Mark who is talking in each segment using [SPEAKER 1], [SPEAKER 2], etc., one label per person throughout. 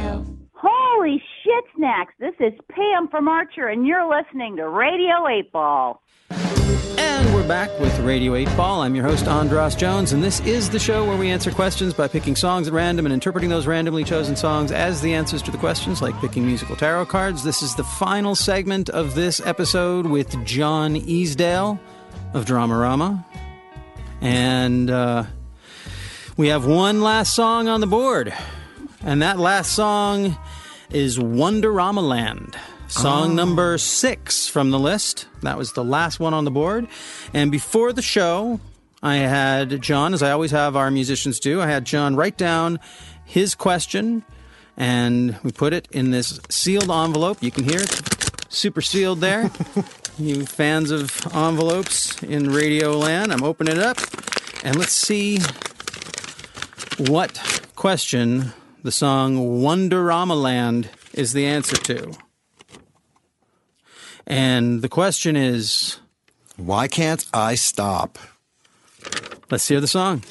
[SPEAKER 1] Radio.
[SPEAKER 2] Holy shit snacks! This is Pam from Archer, and you're listening to Radio 8 Ball.
[SPEAKER 3] And we're back with Radio 8 Ball. I'm your host, Andras Jones, and this is the show where we answer questions by picking songs at random and interpreting those randomly chosen songs as the answers to the questions, like picking musical tarot cards. This is the final segment of this episode with John Easdale of Dramarama. And uh, we have one last song on the board. And that last song is Wonderama Land. Song oh. number six from the list. That was the last one on the board. And before the show, I had John, as I always have our musicians do, I had John write down his question and we put it in this sealed envelope. You can hear it super sealed there. you fans of envelopes in Radio Land, I'm opening it up and let's see what question the song Wonderama Land is the answer to. And the question is
[SPEAKER 4] Why can't I stop?
[SPEAKER 3] let's hear the song.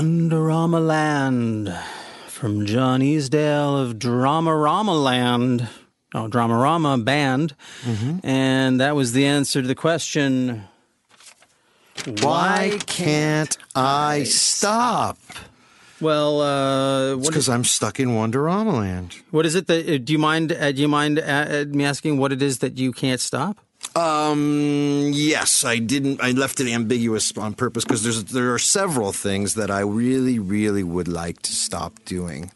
[SPEAKER 5] Wonderama Land
[SPEAKER 4] from John Easdale of Dramarama Land. Oh, Dramarama Band. And that was the answer to the question
[SPEAKER 3] Why can't I stop?
[SPEAKER 4] Well, uh,
[SPEAKER 3] It's because I'm stuck in Wonderama Land.
[SPEAKER 4] what is it that uh, do you mind? Uh, do you mind uh, uh, me asking what it is that you can't stop?
[SPEAKER 3] Um. Yes, I didn't. I left it ambiguous on purpose because there's there are several things that I really, really would like to stop doing,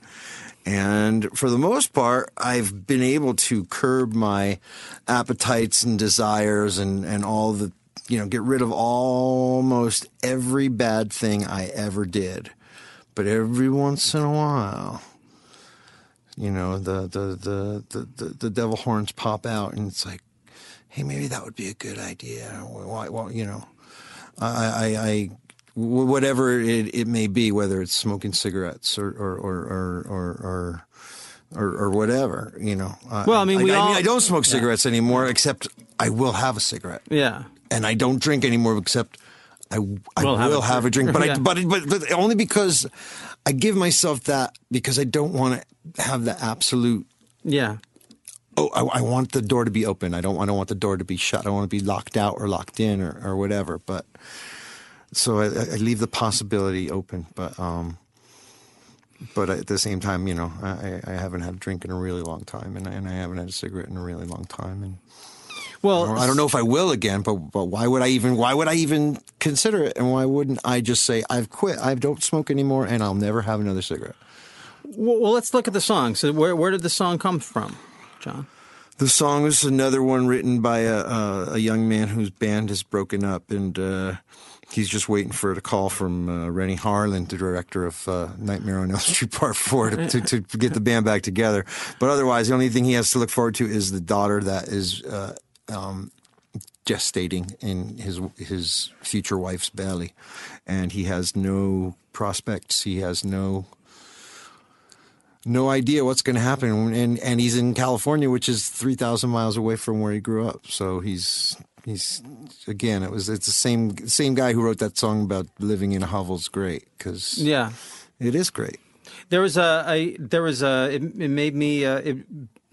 [SPEAKER 3] and for the most part, I've been able to curb my appetites and desires and and all the you know get rid of almost every bad thing I ever did, but every once in a while. You know the the the the, the, the devil horns pop out, and it's like, hey, maybe that would be a good idea. Why, why you know, I, I, I whatever it, it may be, whether it's smoking cigarettes or or or or or, or, or whatever, you know.
[SPEAKER 4] Well, I mean, we
[SPEAKER 3] I,
[SPEAKER 4] all-
[SPEAKER 3] mean, I don't smoke cigarettes anymore, except I will have a cigarette,
[SPEAKER 4] Yeah.
[SPEAKER 3] and I don't drink anymore, except. I, I
[SPEAKER 4] Will
[SPEAKER 3] will
[SPEAKER 4] have
[SPEAKER 3] have,
[SPEAKER 4] a
[SPEAKER 3] a drink, but
[SPEAKER 4] Yeah.
[SPEAKER 3] I but, but but only because I give myself that because I don't want to have the absolute
[SPEAKER 4] Yeah.
[SPEAKER 3] Oh, I, I want the door to be open. I don't. I don't want the door to be shut. I don't want to be locked out or locked in or, or whatever. But so I, I leave the possibility open. But um, but at the same time, you know, I, I haven't had a drink in a really long time, and I, and I haven't had a cigarette in a really long time, and
[SPEAKER 4] Well,
[SPEAKER 3] I don't know if I will again. But but why would I even? Why would I even consider it? And why wouldn't I just say I've quit? I don't smoke anymore, and I'll never have another cigarette.
[SPEAKER 4] Well, well, let's look at the song. So, where where did the song come from, John?
[SPEAKER 3] The song is another one written by a, a, a young man whose band has broken up, and uh, he's just waiting for a call from uh, Renny Harlin, the director of uh, Nightmare on Elm Street Part Four, to, to, to get the band back together. But otherwise, the only thing he has to look forward to is the daughter that is uh, um, gestating in his his future wife's belly, and he has no prospects. He has no no idea what's going to happen and and he's in California which is 3000 miles away from where he grew up so he's he's again it was it's the same same guy who wrote that song about living in a hovel's great cuz
[SPEAKER 4] Yeah.
[SPEAKER 3] it is great
[SPEAKER 4] There was a, a there was a it, it made me uh, it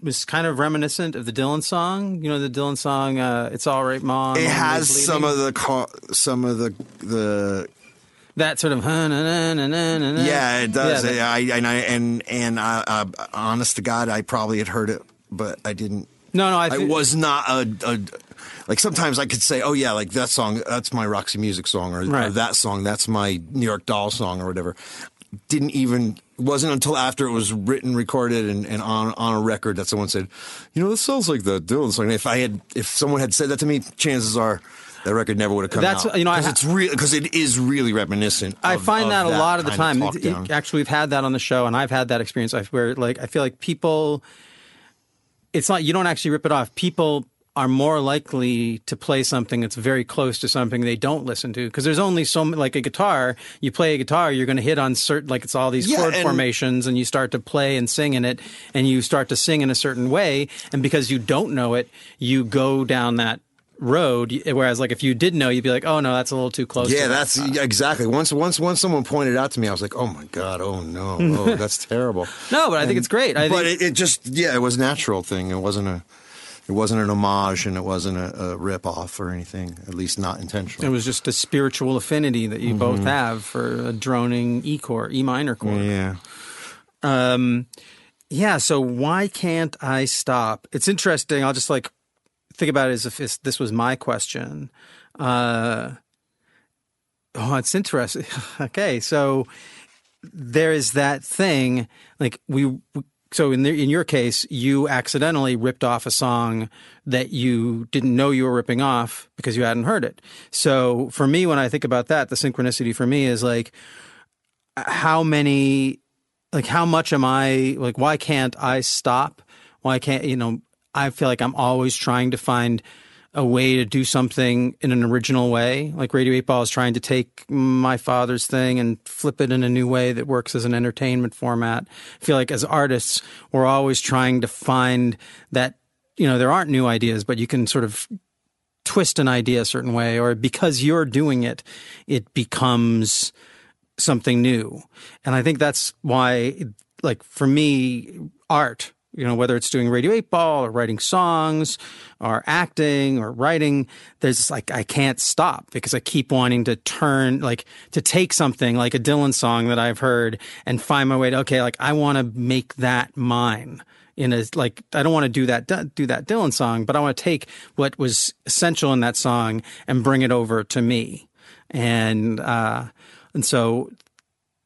[SPEAKER 4] was kind of reminiscent of the Dylan song. You know the Dylan song uh, "It's All Right, Mom."
[SPEAKER 3] it has some of the some of the the
[SPEAKER 4] that sort of huh, na, na, na,
[SPEAKER 3] yeah it does
[SPEAKER 4] Yeah, that-
[SPEAKER 3] I and I and and I, uh, honest to god I probably had heard it but I didn't
[SPEAKER 4] no, no, I,
[SPEAKER 3] I was not a, a like sometimes I could say, oh yeah, like that song, that's my Roxy Music song, or, or that song, that's my New York Doll song, or whatever. Didn't even wasn't until after it was written, recorded, and, and on on a record that someone said, you know, this sounds like the Dylan song. And if I had, if someone had said that to me, chances are. That record never would have come out.
[SPEAKER 4] That's-
[SPEAKER 3] out.
[SPEAKER 4] you know, I
[SPEAKER 3] 'Cause
[SPEAKER 4] ha-
[SPEAKER 3] it's real because it is really reminiscent.
[SPEAKER 4] I
[SPEAKER 3] of-
[SPEAKER 4] find
[SPEAKER 3] of
[SPEAKER 4] that a lot of the time.
[SPEAKER 3] talk
[SPEAKER 4] It- actually, we've had that on the show, and I've had that experience where, like, I feel like people. It's not you don't actually rip it off. People are more likely to play something that's very close to something they don't listen to because there's only so like a guitar. You play a guitar, you're going to hit on certain like it's all these
[SPEAKER 3] Yeah,
[SPEAKER 4] chord
[SPEAKER 3] and-
[SPEAKER 4] formations, and you start to play and sing in it, and you start to sing in a certain way, and because you don't know it, you go down that road. Whereas, like if you did know, you'd be like, oh no, that's a little too close.
[SPEAKER 3] Yeah,
[SPEAKER 4] to that.
[SPEAKER 3] that's exactly. Once, once, once someone pointed out to me, I was like, "Oh my god! Oh no! Oh, that's terrible."
[SPEAKER 4] no, but I think it's great. I
[SPEAKER 3] but
[SPEAKER 4] think,
[SPEAKER 3] it, it just, yeah, it was a natural thing. It wasn't a, it wasn't an homage, and it wasn't a, a rip off or anything. At least not intentional.
[SPEAKER 4] It was just a spiritual affinity that you both
[SPEAKER 3] Mm-hmm.
[SPEAKER 4] have for a droning E chord, E minor chord.
[SPEAKER 3] yeah,
[SPEAKER 4] Um, yeah. So why can't I stop? It's interesting. I'll just like think about it as if this- was my question. Uh, oh, it's interesting. okay, so there is that thing. Like we. So in the, in your case, you accidentally ripped off a song that you didn't know you were ripping off because you hadn't heard it. So for me, when I think about that, the synchronicity for me is like how many like how much am i like why can't i stop why can't you know i feel like i'm always trying to find a way to do something in an original way like radio 8 ball is trying to take my father's thing and flip it in a new way that works as an entertainment format i feel like as artists we're always trying to find that you know there aren't new ideas but you can sort of twist an idea a certain way or because you're doing it it becomes something new. And I think that's why, like, for me, art, you know, whether it's doing Radio 8 Ball or writing songs or acting or writing, there's like, I can't stop because I keep wanting to turn, like, to take something like a Dylan song that I've heard and find my way to, okay, like, I want to make that mine in a like I don't want to do that do that Dylan song, but I want to take what was essential in that song and bring it over to me. And uh and so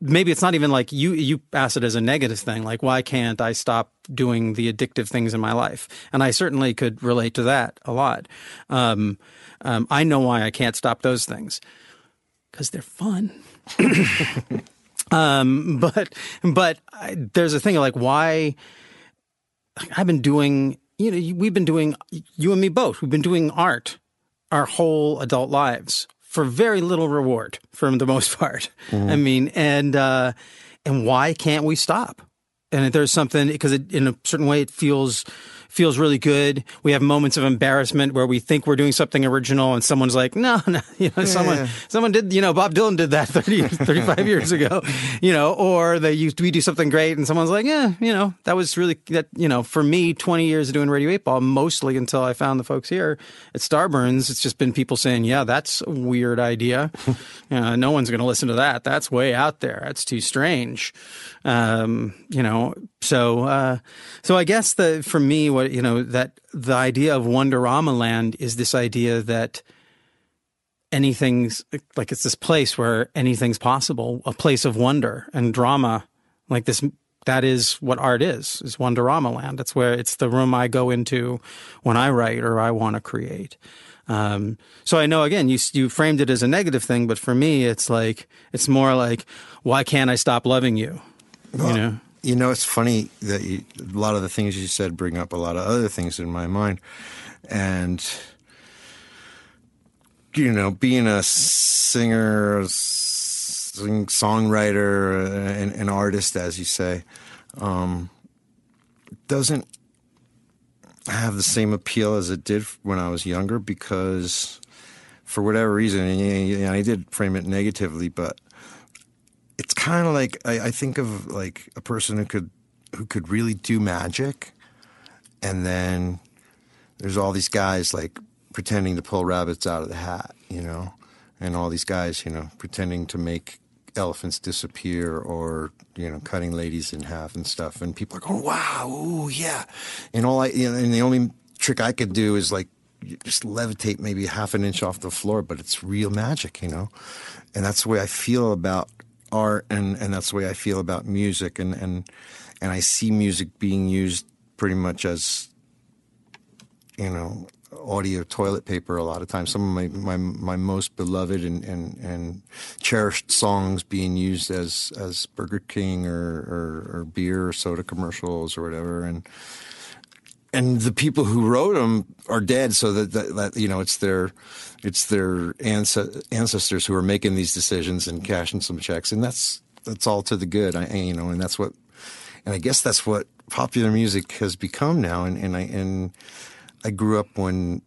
[SPEAKER 4] maybe it's not even like you you asked it as a negative thing like why can't i stop doing the addictive things in my life? And i certainly could relate to that a lot. Um, um, i know why i can't stop those things. Because they're fun. Um, but but I, there's a thing like why i've been doing you know we've been doing you and me both we've been doing art our whole adult lives for very little reward for the most part. Mm-hmm. I mean, and uh, and why can't we stop? And there's something because in a certain way it feels feels really good. We have moments of embarrassment where we think we're doing something original and someone's like, no, no, you know, yeah, someone, someone did, you know, Bob Dylan did that 30, 35 years ago, you know, or they used, we do something great and someone's like, yeah, you know, that was really that, you know, for me, 20 years of doing Radio 8 Ball, mostly until I found the folks here at Starburns, it's just been people saying, yeah, that's a weird idea. know, no one's going to listen to that. That's way out there. That's too strange. Um, you know, so, uh, so I guess the, for me, what, you know, that the idea of Wonderama Land is this idea that anything's like it's this place where anything's possible, a place of wonder and drama, like this. That is what art is, is Wonderama Land. That's where it's the room I go into when I write or I want to create. Um, so I know again, you you framed it as a negative thing, but for me, it's like it's more like, why can't I stop loving you?
[SPEAKER 3] Well, you know, you know, it's funny that you, a lot of the things you said bring up a lot of other things in my mind, and you know, being a singer, sing, songwriter, and an artist, as you say, um, doesn't have the same appeal as it did when I was younger because, for whatever reason, and I did frame it negatively, but it's kind of like I, I, think of like a person who could who could really do magic, and then there's all these guys like pretending to pull rabbits out of the hat, you know, and all these guys, you know, pretending to make elephants disappear or you know cutting ladies in half and stuff, and people are going, "Wow, ooh, yeah," and all I you know, and the only trick I could do is like just levitate maybe half an inch off the floor, but it's real magic, you know, and that's the way I feel about art, and, and that's the way I feel about music, and, and and I see music being used pretty much as you know audio toilet paper a lot of times. Some of my, my, my most beloved and, and, and cherished songs being used as, as Burger King or, or, or beer or soda commercials or whatever. And, and the people who wrote them are dead. So that, that, that you know, it's their, it's their ancestors who are making these decisions and cashing some checks, and that's that's all to the good. I, you know, and that's what, and I guess that's what popular music has become now. And, and I and I grew up when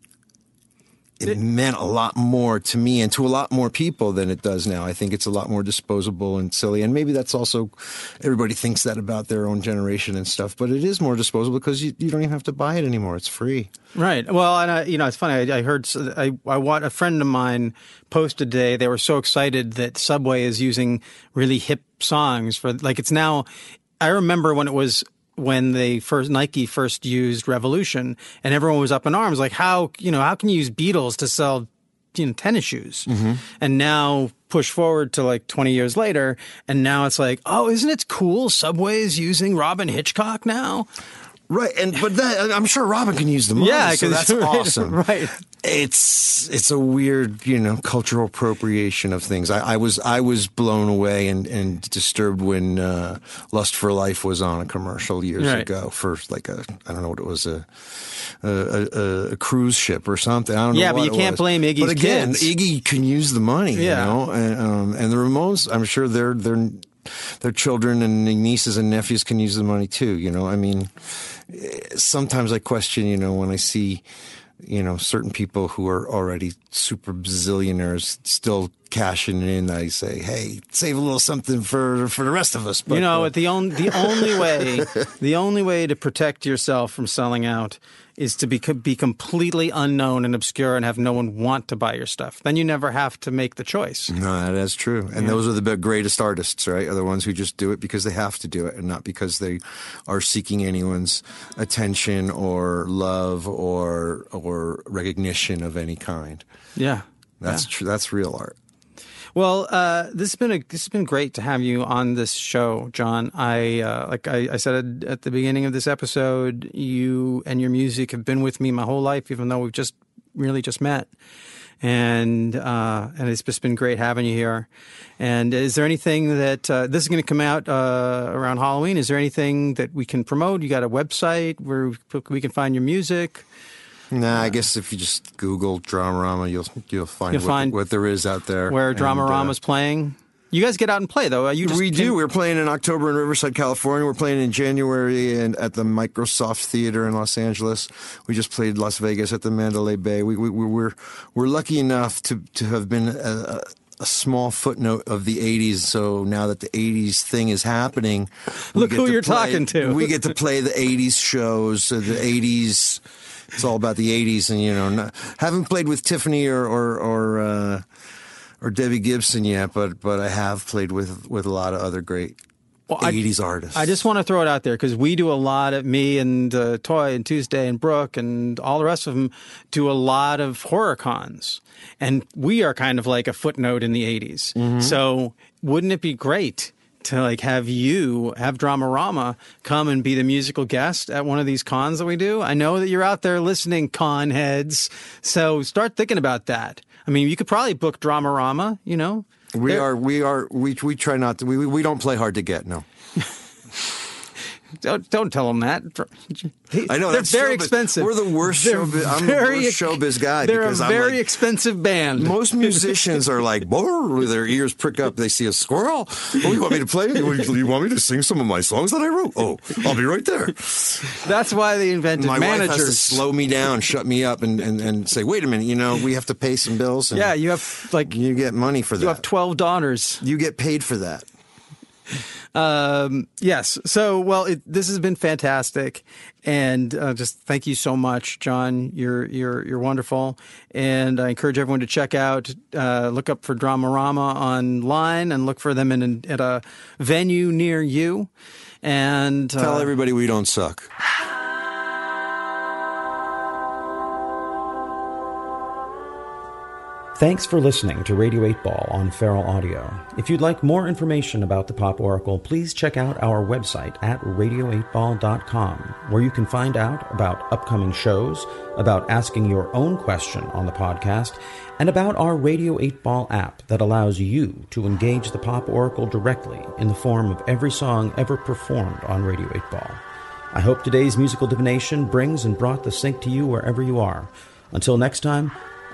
[SPEAKER 3] it meant a lot more to me and to a lot more people than it does now. I think it's a lot more disposable and silly. And maybe that's also, everybody thinks that about their own generation and stuff, but it is more disposable because you, you don't even have to buy it anymore. It's free.
[SPEAKER 4] Right. Well, and I, you know, it's funny. I, I heard, I, I want a friend of mine posted today. They were so excited that Subway is using really hip songs for, like, it's now, I remember when it was when they first Nike first used Revolution, and everyone was up in arms, like how you know how can you use Beatles to sell you know tennis shoes, mm-hmm. and now push forward to like 20 years later, and now it's like, oh, isn't it cool? Subway is using Robyn Hitchcock now.
[SPEAKER 3] Right, and but that, I'm sure Robyn can use the money. Yeah, so that's
[SPEAKER 4] right,
[SPEAKER 3] awesome.
[SPEAKER 4] Right.
[SPEAKER 3] It's it's a weird, you know, cultural appropriation of things. I, I was I was blown away and, and disturbed when uh, Lust for Life was on a commercial years right. ago for like a I don't know what it was a a, a, a cruise ship or something. I don't
[SPEAKER 4] yeah,
[SPEAKER 3] know.
[SPEAKER 4] Yeah, but you can't
[SPEAKER 3] was.
[SPEAKER 4] blame Iggy.
[SPEAKER 3] But again,
[SPEAKER 4] kids.
[SPEAKER 3] Iggy can use the money. Yeah. You know, and, um, and the Ramones, I'm sure they're they're their children and nieces and nephews can use the money too. You know, I mean, sometimes I question, you know, when I see, you know, certain people who are already super bazillionaires still cashing in, I say, "Hey, save a little something for for the rest of us." But,
[SPEAKER 4] you know,
[SPEAKER 3] uh,
[SPEAKER 4] the only the only way the only way to protect yourself from selling out is to be be completely unknown and obscure and have no one want to buy your stuff. Then you never have to make the choice.
[SPEAKER 3] No, that is true. And those are the greatest artists, right? Are the ones who just do it because they have to do it and not because they are seeking anyone's attention or love or or recognition of any kind.
[SPEAKER 4] Yeah.
[SPEAKER 3] That's
[SPEAKER 4] Yeah.
[SPEAKER 3] true. That's real art.
[SPEAKER 4] Well, uh, this has been a this has been great to have you on this show, John. I uh, like I, I said at the beginning of this episode, you and your music have been with me my whole life, even though we've just really just met. And uh, and it's just been great having you here. And is there anything that uh, this is going to come out uh, around Halloween? Is there anything that we can promote? You got a website where we can find your music?
[SPEAKER 3] Nah, I guess if you just Google Dramarama, you'll you'll find,
[SPEAKER 4] You'll
[SPEAKER 3] what,
[SPEAKER 4] find
[SPEAKER 3] what there is out there.
[SPEAKER 4] Where
[SPEAKER 3] And,
[SPEAKER 4] Drama
[SPEAKER 3] uh,
[SPEAKER 4] playing? You guys get out and play though. You
[SPEAKER 3] we do. We're playing in October in Riverside, California. We're playing in January and at the Microsoft Theater in Los Angeles. We just played Las Vegas at the Mandalay Bay. We, we, we we're we're lucky enough to to have been a, a, small footnote of the '80s. So now that the '80s thing is happening,
[SPEAKER 4] Look who you're
[SPEAKER 3] play-
[SPEAKER 4] talking to.
[SPEAKER 3] We get to play the '80s shows. So the '80s. It's all about the '80s, and you know, not, haven't played with Tiffany or or. or uh, or Debbie Gibson yet, but but I have played with with a lot of other great
[SPEAKER 4] Well, I-
[SPEAKER 3] 80s artists.
[SPEAKER 4] I just want to throw it out there because we do a lot of me and uh, Toy and Tuesday and Brooke and all the rest of them do a lot of horror cons, and we are kind of like a footnote in the 80s.
[SPEAKER 3] Mm-hmm.
[SPEAKER 4] So wouldn't it be great? To like have you have Dramarama come and be the musical guest at one of these cons that we do. I know that you're out there listening, con heads. So start thinking about that. I mean, you could probably book Dramarama. You know,
[SPEAKER 3] we
[SPEAKER 4] They're-
[SPEAKER 3] are we are we we try not to we we- we don't play hard to get. No,
[SPEAKER 4] Don't, don't tell them that.
[SPEAKER 3] I know
[SPEAKER 4] they're very
[SPEAKER 3] showbiz.
[SPEAKER 4] expensive.
[SPEAKER 3] We're the worst
[SPEAKER 4] They're
[SPEAKER 3] showbiz. I'm
[SPEAKER 4] very-
[SPEAKER 3] the worst showbiz guy
[SPEAKER 4] They're
[SPEAKER 3] because
[SPEAKER 4] a
[SPEAKER 3] I'm a
[SPEAKER 4] very
[SPEAKER 3] like,
[SPEAKER 4] expensive band.
[SPEAKER 3] most musicians are like, their ears prick up. They see a squirrel. Oh, you want me to play? You you want me to sing some of my songs that I wrote? Oh, I'll be right there.
[SPEAKER 4] That's why they invented
[SPEAKER 3] My wife has to
[SPEAKER 4] managers.
[SPEAKER 3] slow me down, shut me up, and, and, and say, "Wait a minute, you know, we have to pay some bills." And
[SPEAKER 4] yeah, you have like you
[SPEAKER 3] you get money for that.
[SPEAKER 4] You have twelve daughters.
[SPEAKER 3] you get paid for that.
[SPEAKER 4] Um, yes. So, well, it, this has been fantastic, and uh, just thank you so much, John. You're you're you're wonderful, and I encourage everyone to check out, uh, look up for Dramarama online, and look for them in at a venue near you. And uh,
[SPEAKER 3] Tell everybody we don't suck.
[SPEAKER 1] Thanks for listening to Radio 8 Ball on Feral Audio. If you'd like more information about the Pop Oracle, please check out our website at radio8ball.com, where you can find out about upcoming shows, about asking your own question on the podcast, and about our Radio 8 Ball app that allows you to engage the Pop Oracle directly in the form of every song ever performed on Radio 8 Ball. I hope today's musical divination brings and brought the sync to you wherever you are. Until next time,